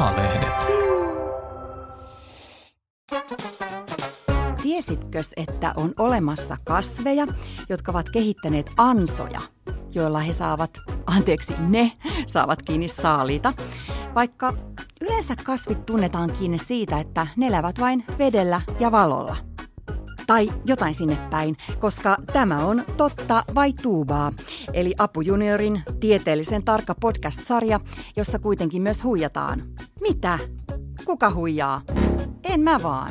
Maalehdet. Tiesitkö, että on olemassa kasveja, jotka ovat kehittäneet ansoja, joilla he saavat, anteeksi, ne saavat kiinni saaliita, vaikka yleensä kasvit tunnetaan kiinni siitä, että ne elävät vain vedellä ja valolla – tai jotain sinne päin, koska tämä on Totta vai Tuubaa, eli Apu Juniorin tieteellisen tarkka podcast-sarja, jossa kuitenkin myös huijataan. Mitä? Kuka huijaa? En mä vaan.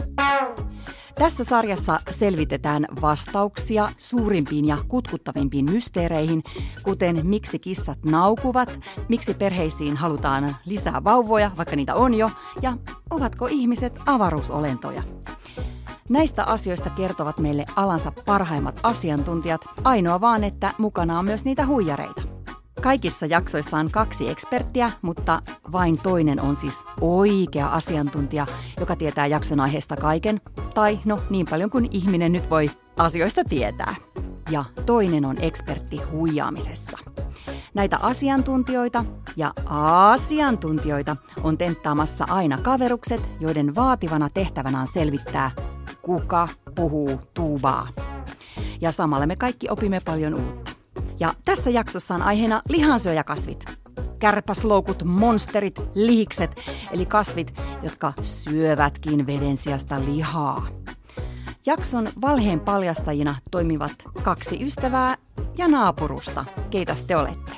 Tässä sarjassa selvitetään vastauksia suurimpiin ja kutkuttavimpiin mysteereihin, kuten miksi kissat naukuvat, miksi perheisiin halutaan lisää vauvoja, vaikka niitä on jo, ja ovatko ihmiset avaruusolentoja. Näistä asioista kertovat meille alansa parhaimmat asiantuntijat, ainoa vaan, että mukana on myös niitä huijareita. Kaikissa jaksoissa on kaksi eksperttiä, mutta vain toinen on siis oikea asiantuntija, joka tietää jakson aiheesta kaiken, tai no niin paljon kuin ihminen nyt voi asioista tietää. Ja toinen on ekspertti huijaamisessa. Näitä asiantuntijoita ja asiantuntijoita on tenttaamassa aina kaverukset, joiden vaativana tehtävänä on selvittää, kuka puhuu tuubaa. Ja samalla me kaikki opimme paljon uutta. Ja tässä jaksossa on aiheena lihansyöjäkasvit. Kärpäsloukut, monsterit, lihikset, eli kasvit, jotka syövätkin veden sijasta lihaa. Jakson valheen paljastajina toimivat kaksi ystävää ja naapurusta. Keitä te olette?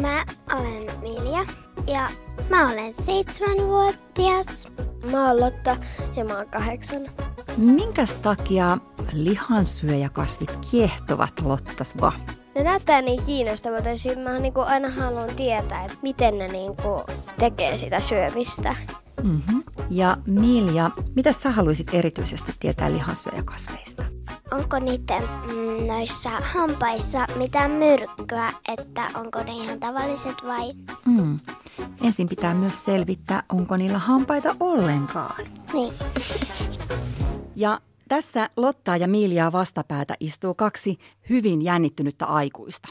Mä olen Milja ja mä olen seitsemänvuotias. Mä oon Lotta ja mä oon kahdeksan. Minkäs takia lihansyöjäkasvit kiehtovat Lotta sua? Ne näyttää niin kiinnostavalta ja mä niinku aina haluan tietää, että miten ne niinku tekee sitä syömistä. Mm-hmm. Ja Milja, mitä sä haluaisit erityisesti tietää lihansyöjäkasveista? Onko niiden mm, noissa hampaissa mitään myrkkyä, että onko ne ihan tavalliset vai? Mm. Ensin pitää myös selvittää, onko niillä hampaita ollenkaan. Niin. Ja tässä Lottaa ja Miiliaa vastapäätä istuu kaksi hyvin jännittynyttä aikuista.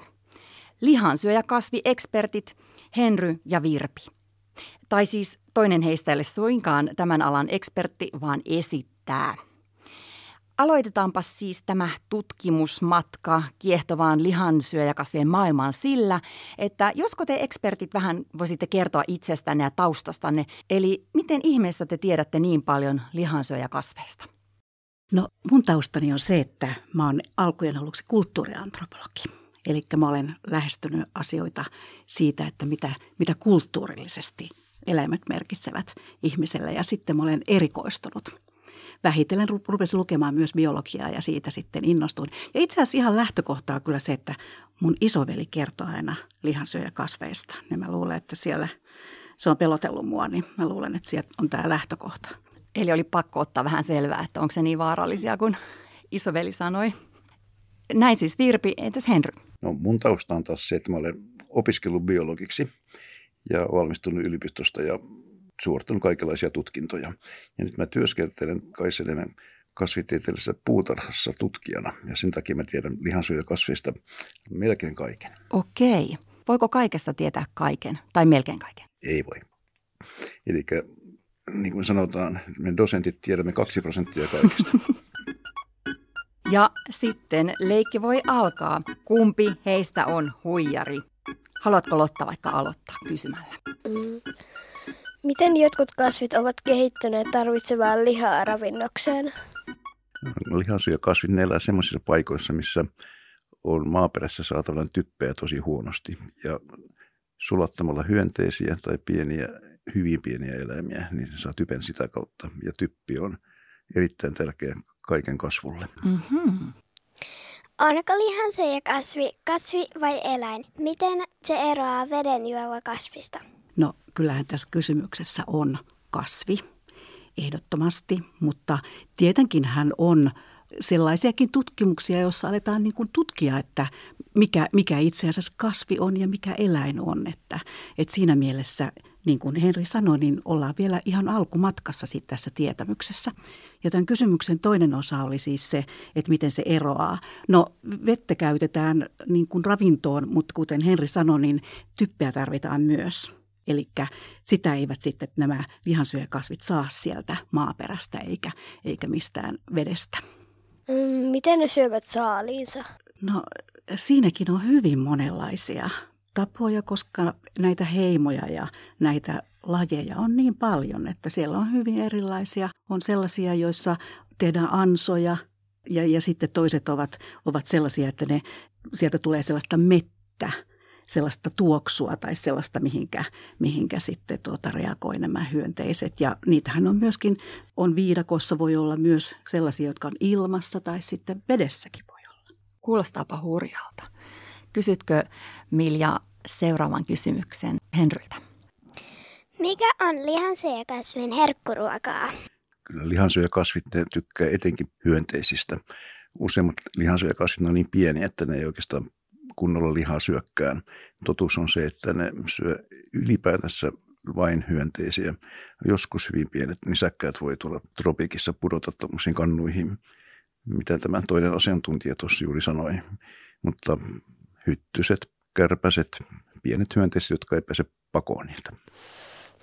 Lihansyöjäkasviekspertit Henry ja Virpi. Tai siis toinen heistä ei ole suinkaan tämän alan ekspertti, vaan esittää. Aloitetaanpa siis tämä tutkimusmatka kiehtovaan lihansyöjäkasvien maailmaan sillä, että josko te ekspertit vähän voisitte kertoa itsestänne ja taustastanne, eli miten ihmeessä te tiedätte niin paljon lihansyöjäkasveista? No mun taustani on se, että mä oon alkujen aluksi kulttuuriantropologi. Eli mä olen lähestynyt asioita siitä, että mitä, mitä kulttuurillisesti eläimet merkitsevät ihmiselle. Ja sitten mä olen erikoistunut. Vähitellen rupesin lukemaan myös biologiaa ja siitä sitten innostuin. Ja itse asiassa ihan lähtökohtaa kyllä se, että mun isoveli kertoo aina lihansyöjäkasveista. Ja mä luulen, että siellä se on pelotellut mua, niin mä luulen, että sieltä on tämä lähtökohta. Eli oli pakko ottaa vähän selvää, että onko se niin vaarallisia kuin isoveli sanoi. Näin siis Virpi, entäs Henry? No mun tausta on taas se, että mä olen opiskellut biologiksi ja valmistunut yliopistosta ja suorittanut kaikenlaisia tutkintoja. Ja nyt mä työskentelen Kaiselinan kasvitieteellisessä puutarhassa tutkijana ja sen takia mä tiedän lihansyöjäkasveista melkein kaiken. Okei. Voiko kaikesta tietää kaiken tai melkein kaiken? Ei voi. Eli niin kuin sanotaan, me dosentit tiedämme kaksi prosenttia kaikista. Ja sitten leikki voi alkaa. Kumpi heistä on huijari? Haluatko Lotta vaikka aloittaa kysymällä? Mm. Miten jotkut kasvit ovat kehittyneet tarvitsemaan lihaa ravinnokseen? kasvit ne elää sellaisissa paikoissa, missä on maaperässä saatavana typpeä tosi huonosti. Ja sulattamalla hyönteisiä tai pieniä, hyvin pieniä eläimiä, niin se saa typen sitä kautta. Ja typpi on erittäin tärkeä kaiken kasvulle. Mm-hmm. Onko lihansyöjä kasvi, kasvi vai eläin? Miten se eroaa vedenjuova kasvista? No kyllähän tässä kysymyksessä on kasvi ehdottomasti, mutta tietenkin hän on sellaisiakin tutkimuksia, joissa aletaan niin kuin tutkia, että mikä, mikä itse asiassa kasvi on ja mikä eläin on. Että, että siinä mielessä, niin kuin Henri sanoi, niin ollaan vielä ihan alkumatkassa tässä tietämyksessä. Ja tämän kysymyksen toinen osa oli siis se, että miten se eroaa. No vettä käytetään niin kuin ravintoon, mutta kuten Henri sanoi, niin typpeä tarvitaan myös – Eli sitä eivät sitten nämä lihansyöjäkasvit saa sieltä maaperästä eikä, eikä mistään vedestä. Mm, miten ne syövät saaliinsa? No siinäkin on hyvin monenlaisia tapoja, koska näitä heimoja ja näitä lajeja on niin paljon, että siellä on hyvin erilaisia. On sellaisia, joissa tehdään ansoja ja, ja sitten toiset ovat, ovat sellaisia, että ne, sieltä tulee sellaista mettä, sellaista tuoksua tai sellaista, mihinkä, mihinkä sitten tuota reagoi nämä hyönteiset. Ja niitähän on myöskin, on viidakossa voi olla myös sellaisia, jotka on ilmassa tai sitten vedessäkin voi olla. Kuulostaapa hurjalta. Kysytkö Milja seuraavan kysymyksen Henryltä? Mikä on lihansyöjäkasvin herkkuruokaa? Kyllä lihansyöjäkasvit ne tykkää etenkin hyönteisistä. Useimmat lihansyöjäkasvit on niin pieniä, että ne ei oikeastaan kunnolla lihaa syökkään. Totuus on se, että ne syö ylipäätänsä vain hyönteisiä. Joskus hyvin pienet nisäkkäät voi tulla tropiikissa pudota tuommoisiin kannuihin, mitä tämä toinen asiantuntija tuossa juuri sanoi. Mutta hyttyset, kärpäset, pienet hyönteiset, jotka ei pääse pakoon niiltä.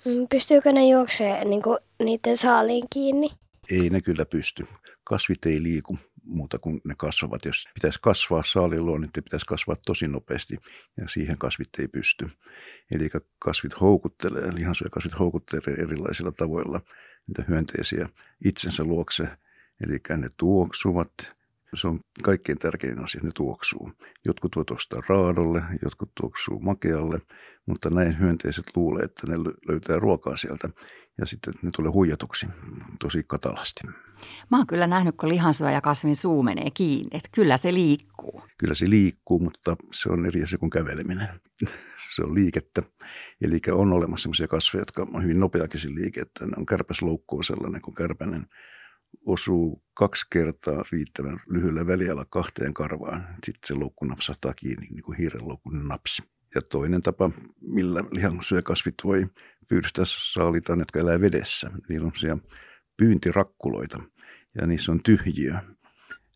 Mm, pystyykö ne juoksemaan niin niiden saaliin kiinni? Ei ne kyllä pysty. Kasvit ei liiku muuta kuin ne kasvavat. Jos pitäisi kasvaa saaliluon, niin pitäisi kasvaa tosi nopeasti ja siihen kasvit ei pysty. Eli kasvit houkuttelee, lihansyökasvit houkuttelee erilaisilla tavoilla niitä hyönteisiä itsensä luokse. Eli ne tuoksuvat, se on kaikkein tärkein asia, ne tuoksuu. Jotkut voi tuoksua raadolle, jotkut tuoksuu makealle, mutta näin hyönteiset luulee, että ne löytää ruokaa sieltä ja sitten ne tulee huijatuksi tosi katalasti. Mä oon kyllä nähnyt, kun lihansyöjä kasvin suu menee kiinni, että kyllä se liikkuu. Kyllä se liikkuu, mutta se on eri asia kuin käveleminen. se on liikettä. Eli on olemassa sellaisia kasveja, jotka on hyvin nopeakin liike, että ne on kärpäsloukku on sellainen, kun kärpänen osuu kaksi kertaa riittävän lyhyellä väliala kahteen karvaan. Sitten se loukku napsahtaa kiinni niin kuin hiirenloukun napsi. Ja toinen tapa, millä lihansyökasvit voi pyydystää saalitaan, jotka elää vedessä. Niillä on sellaisia pyyntirakkuloita ja niissä on tyhjiö.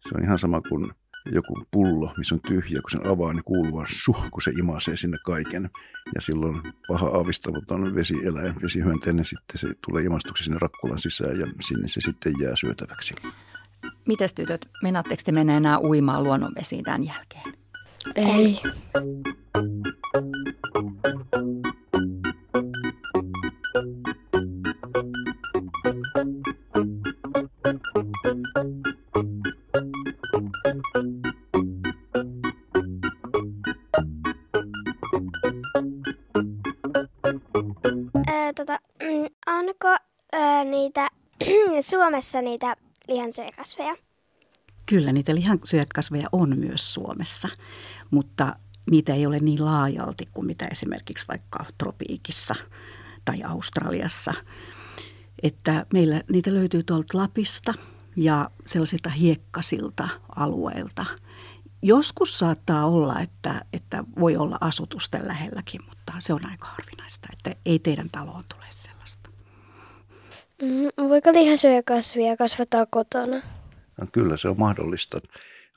Se on ihan sama kuin joku pullo, missä on tyhjä, kun sen avaa, niin kuuluu vaan suh, kun se imasee sinne kaiken. Ja silloin paha aavistamaton vesieläin, vesihyönteinen, sitten se tulee imastuksi sinne rakkulan sisään ja sinne se sitten jää syötäväksi. Mites tytöt, menaatteko te mennä enää uimaan luonnonvesiin tämän jälkeen? Ei. Suomessa niitä lihansyöjäkasveja? Kyllä, niitä lihansyöjäkasveja on myös Suomessa, mutta niitä ei ole niin laajalti kuin mitä esimerkiksi vaikka tropiikissa tai Australiassa. Että meillä niitä löytyy tuolta Lapista ja sellaisilta hiekkasilta alueilta. Joskus saattaa olla, että, että voi olla asutusten lähelläkin, mutta se on aika harvinaista, että ei teidän taloon tule sellaista. Mm, voiko lihansyöjäkasvia kasvattaa kotona? No, kyllä se on mahdollista.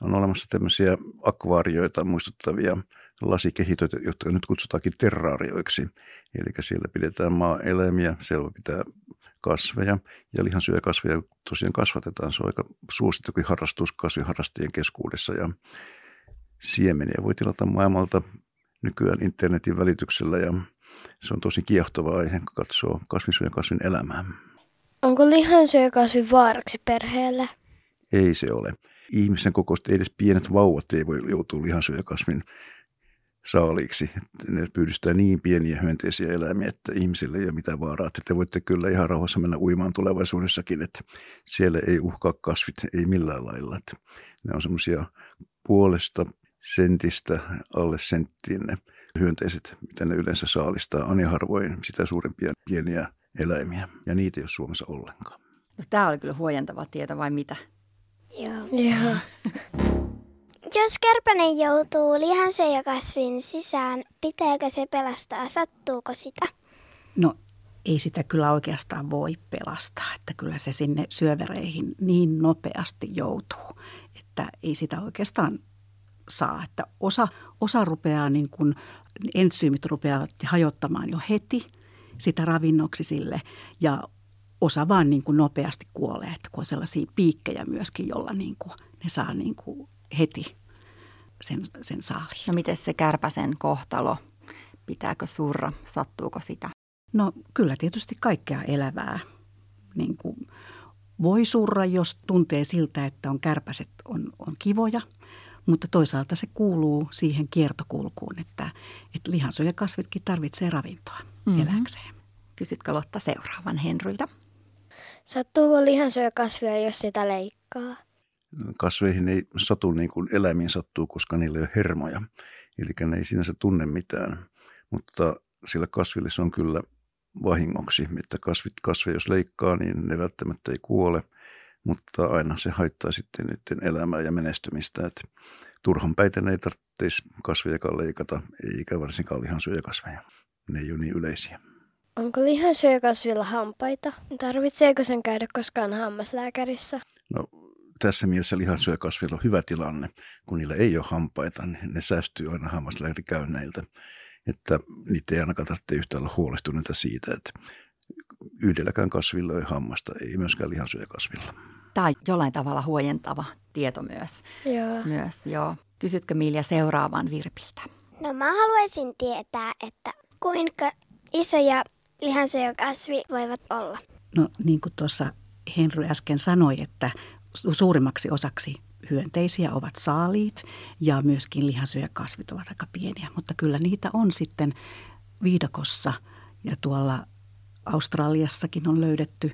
On olemassa tämmöisiä akvaarioita muistuttavia lasikehitöitä, jotka nyt kutsutaankin terraarioiksi. Eli siellä pidetään maa-eläimiä, siellä pitää kasveja ja lihansyöjäkasveja tosiaan kasvatetaan. Se on aika suosittukin harrastus kasviharrastajien keskuudessa ja siemeniä voi tilata maailmalta nykyään internetin välityksellä ja se on tosi kiehtova aihe katsoa kasvinsuojan kasvin elämää. Onko lihansyökasvi vaaraksi perheelle? Ei se ole. Ihmisen kokoista edes pienet vauvat ei voi joutua lihansyökasvin saaliiksi. Ne pyydystää niin pieniä hyönteisiä eläimiä, että ihmisille ei ole mitään vaaraa. Että te voitte kyllä ihan rauhassa mennä uimaan tulevaisuudessakin, että siellä ei uhkaa kasvit, ei millään lailla. Että ne on semmoisia puolesta sentistä alle senttiin ne hyönteiset, mitä ne yleensä saalistaa. Ani harvoin sitä suurempia pieniä eläimiä, ja niitä ei ole Suomessa ollenkaan. No, tämä oli kyllä huojentava tieto, vai mitä? Joo. Joo. Jos kärpänen joutuu lihansyöjäkasvin sisään, pitääkö se pelastaa? Sattuuko sitä? No ei sitä kyllä oikeastaan voi pelastaa, että kyllä se sinne syövereihin niin nopeasti joutuu, että ei sitä oikeastaan saa. Että osa, osa rupeaa niin kuin, entsyymit rupeavat hajottamaan jo heti – sitä ravinnoksi sille ja osa vaan niin kuin nopeasti kuolee, että kun on sellaisia piikkejä myöskin, jolla niin kuin ne saa niin kuin heti sen, sen saaliin. No miten se kärpäsen kohtalo? Pitääkö surra? Sattuuko sitä? No kyllä tietysti kaikkea elävää niin kuin voi surra, jos tuntee siltä, että on kärpäset on, on kivoja, mutta toisaalta se kuuluu siihen kiertokulkuun, että, että lihansyöjäkasvitkin tarvitsee ravintoa mm-hmm. eläkseen. Kysytkö Lotta seuraavan Henryltä? Sattuuko lihansyöjäkasvia, jos sitä leikkaa? Kasveihin ei satu niin kuin eläimiin sattuu, koska niillä ei ole hermoja. Eli ne ei sinänsä tunne mitään. Mutta sillä kasville se on kyllä vahingoksi, että kasvit, kasve jos leikkaa, niin ne välttämättä ei kuole, mutta aina se haittaa sitten niiden elämää ja menestymistä. Että turhan päiten ei tarvitsisi kasvejakaan leikata, eikä varsinkaan lihansyöjäkasveja. Ne ei ole niin yleisiä. Onko lihansyöjäkasvilla hampaita? Tarvitseeko sen käydä koskaan hammaslääkärissä? No tässä mielessä lihansyöjäkasvilla on hyvä tilanne. Kun niillä ei ole hampaita, niin ne säästyy aina hammaslääkärikäynneiltä että niitä ei ainakaan tarvitse yhtään olla huolestuneita siitä, että yhdelläkään kasvilla ei hammasta, ei myöskään lihansyöjäkasvilla. Tämä on jollain tavalla huojentava tieto myös. Joo. myös joo. Kysytkö Milja seuraavan Virpiltä? No mä haluaisin tietää, että kuinka isoja lihansyöjäkasvi voivat olla. No niin kuin tuossa Henry äsken sanoi, että suurimmaksi osaksi hyönteisiä ovat saaliit ja myöskin lihansyöjäkasvit ovat aika pieniä, mutta kyllä niitä on sitten viidakossa ja tuolla Australiassakin on löydetty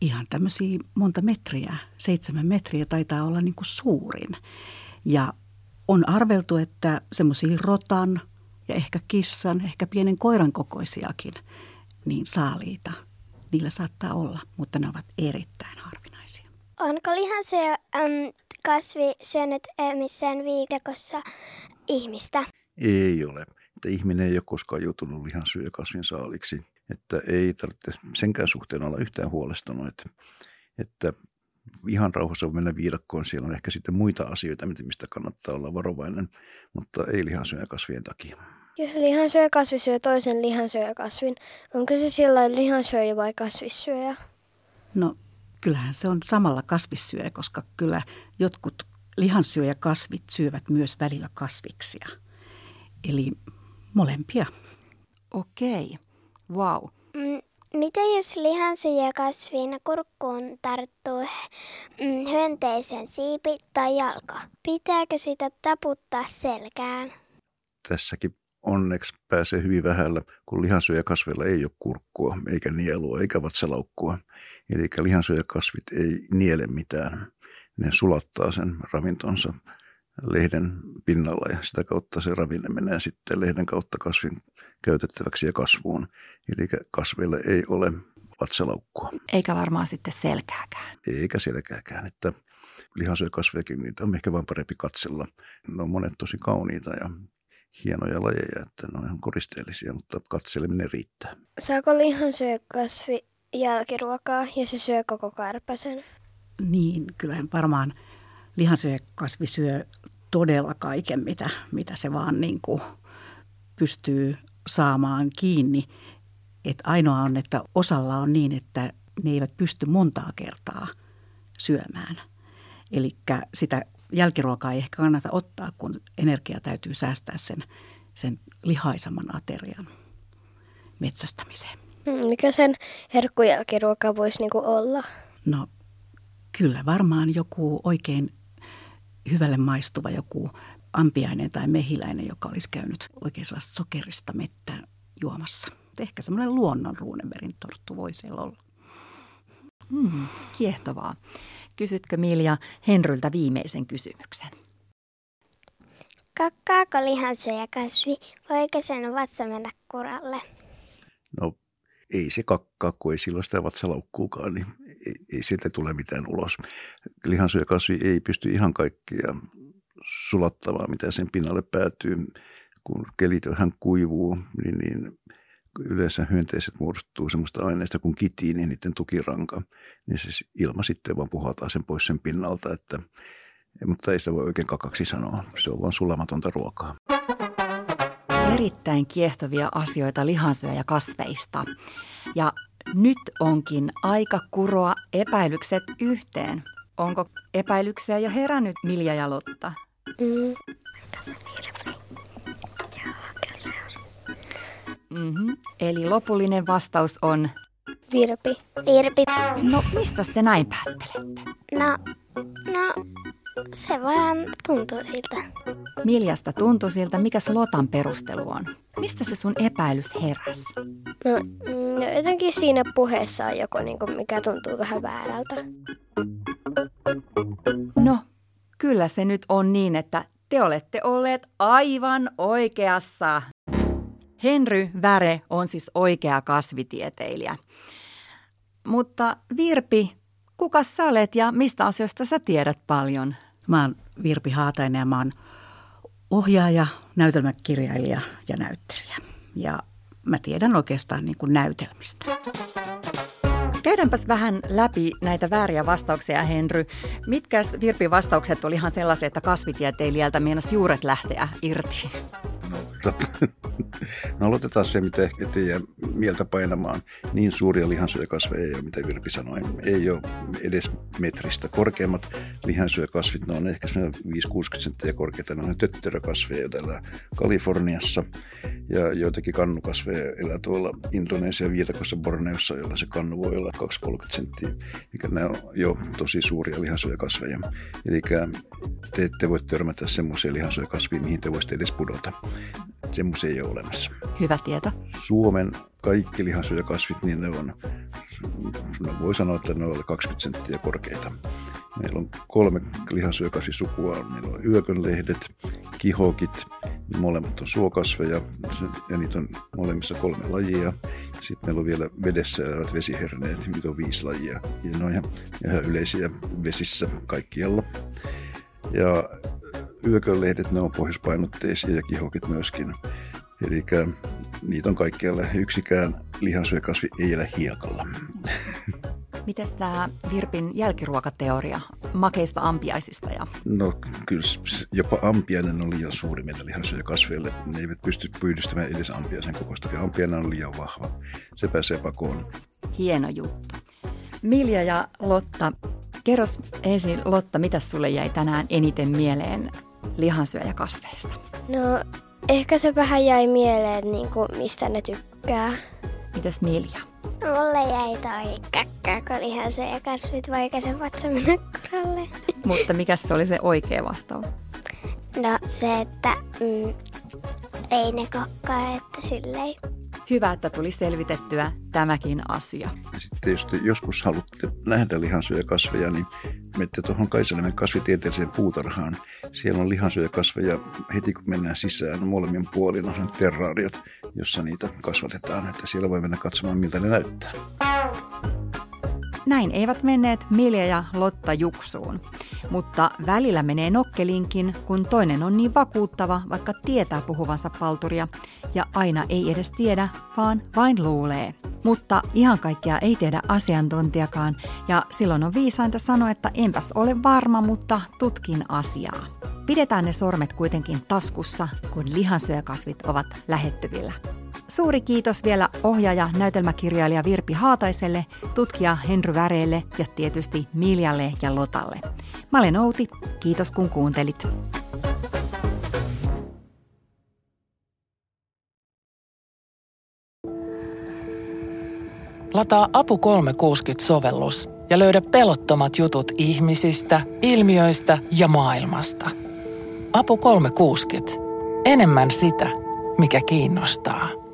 ihan tämmöisiä monta metriä, seitsemän metriä taitaa olla niin kuin suurin. Ja on arveltu, että semmoisia rotan ja ehkä kissan, ehkä pienen koiran kokoisiakin, niin saaliita niillä saattaa olla, mutta ne ovat erittäin harvinaisia. Onko lihansyö äm, kasvi syönyt missään viidakossa ihmistä? Ei ole. Että ihminen ei ole koskaan joutunut lihansyöjäkasvin saaliksi. Että ei tarvitse senkään suhteen olla yhtään huolestunut. Että, että ihan rauhassa mennä viidakkoon. Siellä on ehkä sitten muita asioita, mistä kannattaa olla varovainen, mutta ei lihansyöjäkasvien takia. Jos lihansyöjäkasvi syö toisen lihansyöjäkasvin, onko se silloin lihansyöjä vai kasvissyöjä? No kyllähän se on samalla kasvissyöjä, koska kyllä jotkut lihansyöjäkasvit syövät myös välillä kasviksia. Eli molempia. Okei, wow. Mm, miten jos lihansyöjäkasviin kurkkuun tarttuu mm, hyönteisen siipi tai jalka? Pitääkö sitä taputtaa selkään? Tässäkin onneksi pääsee hyvin vähällä, kun lihansyöjäkasveilla ei ole kurkkua, eikä nielua, eikä vatsalaukkua. Eli lihansyöjäkasvit ei niele mitään. Ne sulattaa sen ravintonsa lehden pinnalla ja sitä kautta se ravinne menee sitten lehden kautta kasvin käytettäväksi ja kasvuun. Eli kasveilla ei ole vatsalaukkua. Eikä varmaan sitten selkääkään. Eikä selkääkään, että lihansyöjäkasvejakin, niitä on ehkä vain parempi katsella. Ne on monet tosi kauniita ja hienoja lajeja, että ne on ihan koristeellisia, mutta katseleminen riittää. Saako lihansyökasvi jälkiruokaa ja se syö koko kärpäsen? Niin, kyllä varmaan lihansyökasvi syö todella kaiken, mitä, mitä se vaan niin kuin pystyy saamaan kiinni. Et ainoa on, että osalla on niin, että ne eivät pysty montaa kertaa syömään. Eli sitä jälkiruokaa ei ehkä kannata ottaa, kun energia täytyy säästää sen, sen lihaisamman aterian metsästämiseen. Mm, mikä sen herkkujälkiruoka voisi niinku olla? No kyllä varmaan joku oikein hyvälle maistuva joku ampiainen tai mehiläinen, joka olisi käynyt oikein sellaista sokerista mettä juomassa. Ehkä semmoinen luonnon ruuneverin torttu voi siellä olla. Hmm, kiehtovaa. Kysytkö Milja Henryltä viimeisen kysymyksen? Kakkaako kasvi? Voiko sen vatsa mennä kuralle? No ei se kakkaa, kun ei silloin sitä vatsalaukkuukaan, niin ei, ei sieltä tule mitään ulos. Lihansyöjäkasvi ei pysty ihan kaikkia sulattamaan, mitä sen pinnalle päätyy. Kun kelit vähän kuivuu, niin, niin yleensä hyönteiset muodostuu semmoista aineista kuin kitiini, niiden tukiranka, niin se ilma sitten vaan puhaltaa sen pois sen pinnalta, että, mutta ei sitä voi oikein kakaksi sanoa. Se on vaan sulamatonta ruokaa. erittäin kiehtovia asioita lihansyöjä kasveista. Ja nyt onkin aika kuroa epäilykset yhteen. Onko epäilyksiä jo herännyt Milja ja Lotta? Mm. Mm-hmm. Eli lopullinen vastaus on, Virpi. Virpi. no mistä te näin päättelette? No, no, se vaan tuntuu siltä. Miljasta tuntui siltä, mikä se Lotan perustelu on? Mistä se sun epäilys heräs? No, mm, no jotenkin siinä puheessa on joku, niin kuin, mikä tuntuu vähän väärältä. No, kyllä se nyt on niin, että te olette olleet aivan oikeassa. Henry Väre on siis oikea kasvitieteilijä. Mutta Virpi, kuka sä olet ja mistä asioista sä tiedät paljon? Mä oon Virpi Haatainen ja mä oon ohjaaja, näytelmäkirjailija ja näyttelijä. Ja mä tiedän oikeastaan niin kuin näytelmistä. Käydäänpäs vähän läpi näitä vääriä vastauksia, Henry. Mitkäs Virpin vastaukset oli ihan sellaisia, että kasvitieteilijältä meinas juuret lähteä irti? No, no aloitetaan se, mitä ehkä teidän mieltä painamaan. Niin suuria lihansyökasveja ei ole, mitä Virpi sanoi. Ei ole edes metristä korkeammat lihansyökasvit. Ne on ehkä 5-60 senttiä korkeita. Ne on tötterökasveja täällä Kaliforniassa. Ja joitakin kannukasveja elää tuolla Indonesian viidakossa Borneossa, jolla se kannu voi olla 2-30 senttiä. Mikä ne on jo tosi suuria lihansyökasveja. Eli te ette voi törmätä semmoisia lihansyökasvia, mihin te voisitte edes pudota. Semmoisia ei ole olemassa. Hyvä tieto. Suomen kaikki lihansyöjakasvit, niin ne on, no voi sanoa, että ne on alle 20 senttiä korkeita. Meillä on kolme lihansyökasvisukua. Meillä on yökönlehdet, kihokit, ne molemmat on suokasveja ja niitä on molemmissa kolme lajia. Sitten meillä on vielä vedessä elävät vesiherneet, niitä on viisi lajia. Ja ne on ihan, ihan yleisiä vesissä kaikkialla. Ja yökönlehdet, ne on pohjoispainotteisia ja kihokit myöskin. Eli niitä on kaikkialla. Yksikään lihansyökasvi ei elä hiekalla. Mites tämä Virpin jälkiruokateoria makeista ampiaisista? Ja... No kyllä jopa ampiainen on liian suuri meidän lihansyökasveille. Ne eivät pysty pyydystämään edes ampiaisen kokoista. Ampiainen on liian vahva. Se pääsee pakoon. Hieno juttu. Milja ja Lotta, kerros ensin Lotta, mitä sulle jäi tänään eniten mieleen lihansyöjäkasveista? No ehkä se vähän jäi mieleen, niin kuin, mistä ne tykkää. Mitäs Milja? Mulle jäi toi kakkaa, kun lihansyöjäkasvit, vaikka se vatsa mennä kuralle. Mutta mikä se oli se oikea vastaus? No se, että mm, ei ne kokkaa, että silleen Hyvä, että tuli selvitettyä tämäkin asia. Ja sitten jos te joskus haluatte nähdä lihansyöjäkasveja, niin menette tuohon Kaisaniemen kasvitieteelliseen puutarhaan. Siellä on lihansyöjäkasveja heti kun mennään sisään molemmin puolin on terraariot, jossa niitä kasvatetaan. Että siellä voi mennä katsomaan, miltä ne näyttää. Näin eivät menneet Milja ja Lotta Juksuun. Mutta välillä menee nokkelinkin, kun toinen on niin vakuuttava, vaikka tietää puhuvansa palturia, ja aina ei edes tiedä, vaan vain luulee. Mutta ihan kaikkea ei tiedä asiantuntijakaan, ja silloin on viisainta sanoa, että enpäs ole varma, mutta tutkin asiaa. Pidetään ne sormet kuitenkin taskussa, kun lihansyökasvit ovat lähettyvillä. Suuri kiitos vielä ohjaaja, näytelmäkirjailija Virpi Haataiselle, tutkija Henry Väreelle ja tietysti Miljalle ja Lotalle. Mä olen Outi, kiitos kun kuuntelit. Lataa Apu 360-sovellus ja löydä pelottomat jutut ihmisistä, ilmiöistä ja maailmasta. Apu 360. Enemmän sitä, mikä kiinnostaa.